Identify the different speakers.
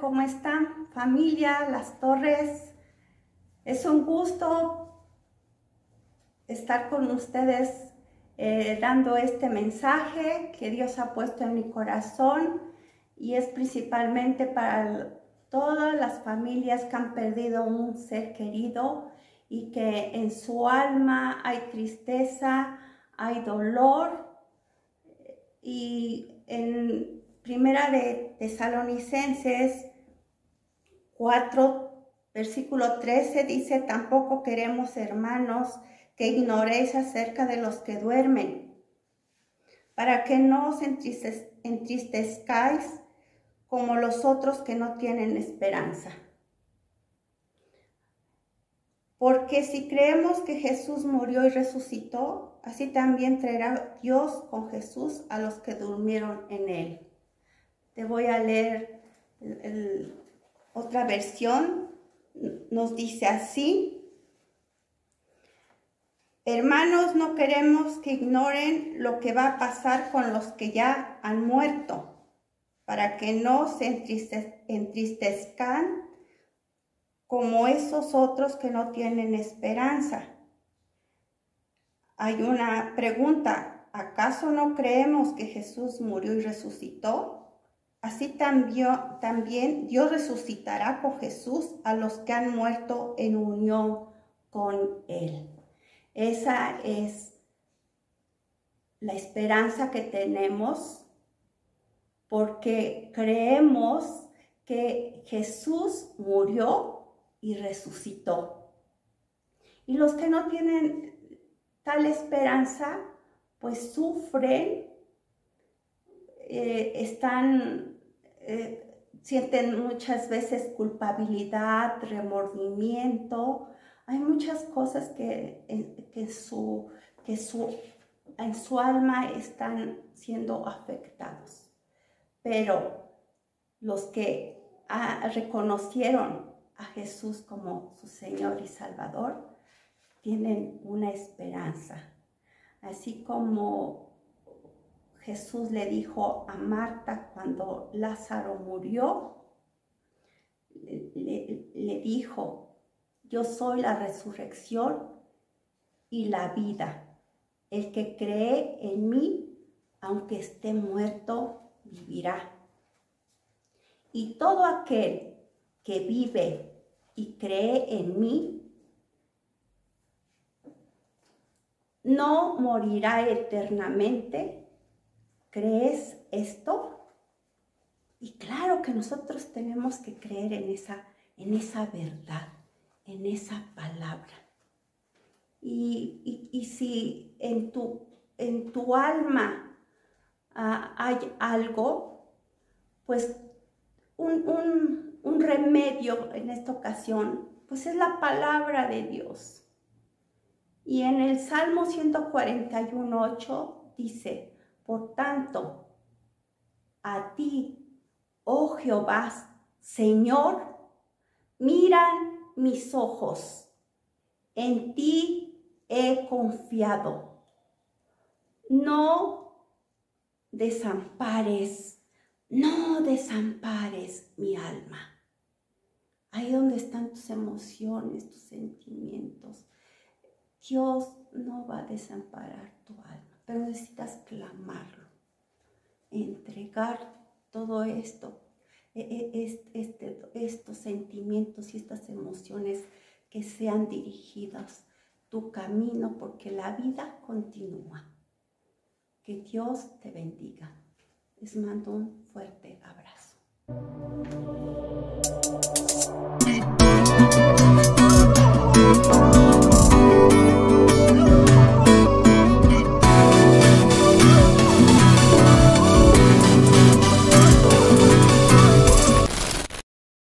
Speaker 1: ¿Cómo están? Familia, Las Torres. Es un gusto estar con ustedes eh, dando este mensaje que Dios ha puesto en mi corazón y es principalmente para todas las familias que han perdido un ser querido y que en su alma hay tristeza, hay dolor. Y en Primera de Tesalonicenses 4, versículo 13 dice, tampoco queremos hermanos que ignoréis acerca de los que duermen, para que no os entristezcáis como los otros que no tienen esperanza. Porque si creemos que Jesús murió y resucitó, así también traerá Dios con Jesús a los que durmieron en él. Te voy a leer otra versión. Nos dice así, Hermanos, no queremos que ignoren lo que va a pasar con los que ya han muerto, para que no se entristezcan como esos otros que no tienen esperanza. Hay una pregunta, ¿acaso no creemos que Jesús murió y resucitó? Así también, también Dios resucitará con Jesús a los que han muerto en unión con Él. Esa es la esperanza que tenemos porque creemos que Jesús murió y resucitó. Y los que no tienen tal esperanza, pues sufren, eh, están, eh, sienten muchas veces culpabilidad, remordimiento, hay muchas cosas que, que, su, que su, en su alma están siendo afectados. Pero los que reconocieron a Jesús como su Señor y Salvador, tienen una esperanza. Así como Jesús le dijo a Marta cuando Lázaro murió, le dijo, yo soy la resurrección y la vida. El que cree en mí, aunque esté muerto, vivirá. Y todo aquel que vive y cree en mí, no morirá eternamente. ¿Crees esto? Y claro que nosotros tenemos que creer en esa, en esa verdad en esa palabra. Y, si en tu, en tu alma ah, hay algo, pues un, un remedio en esta ocasión, pues es la palabra de Dios. Y en el Salmo 141.8 dice, por tanto, a ti, oh Jehová, Señor, miran mis ojos, en ti he confiado. No desampares, no desampares mi alma. Ahí donde están tus emociones, tus sentimientos. Dios no va a desamparar tu alma, pero necesitas clamarlo, entregar todo esto e, e, este, estos sentimientos y estas emociones que sean dirigidas tu camino porque la vida continúa. Que Dios te bendiga. Les mando un fuerte abrazo.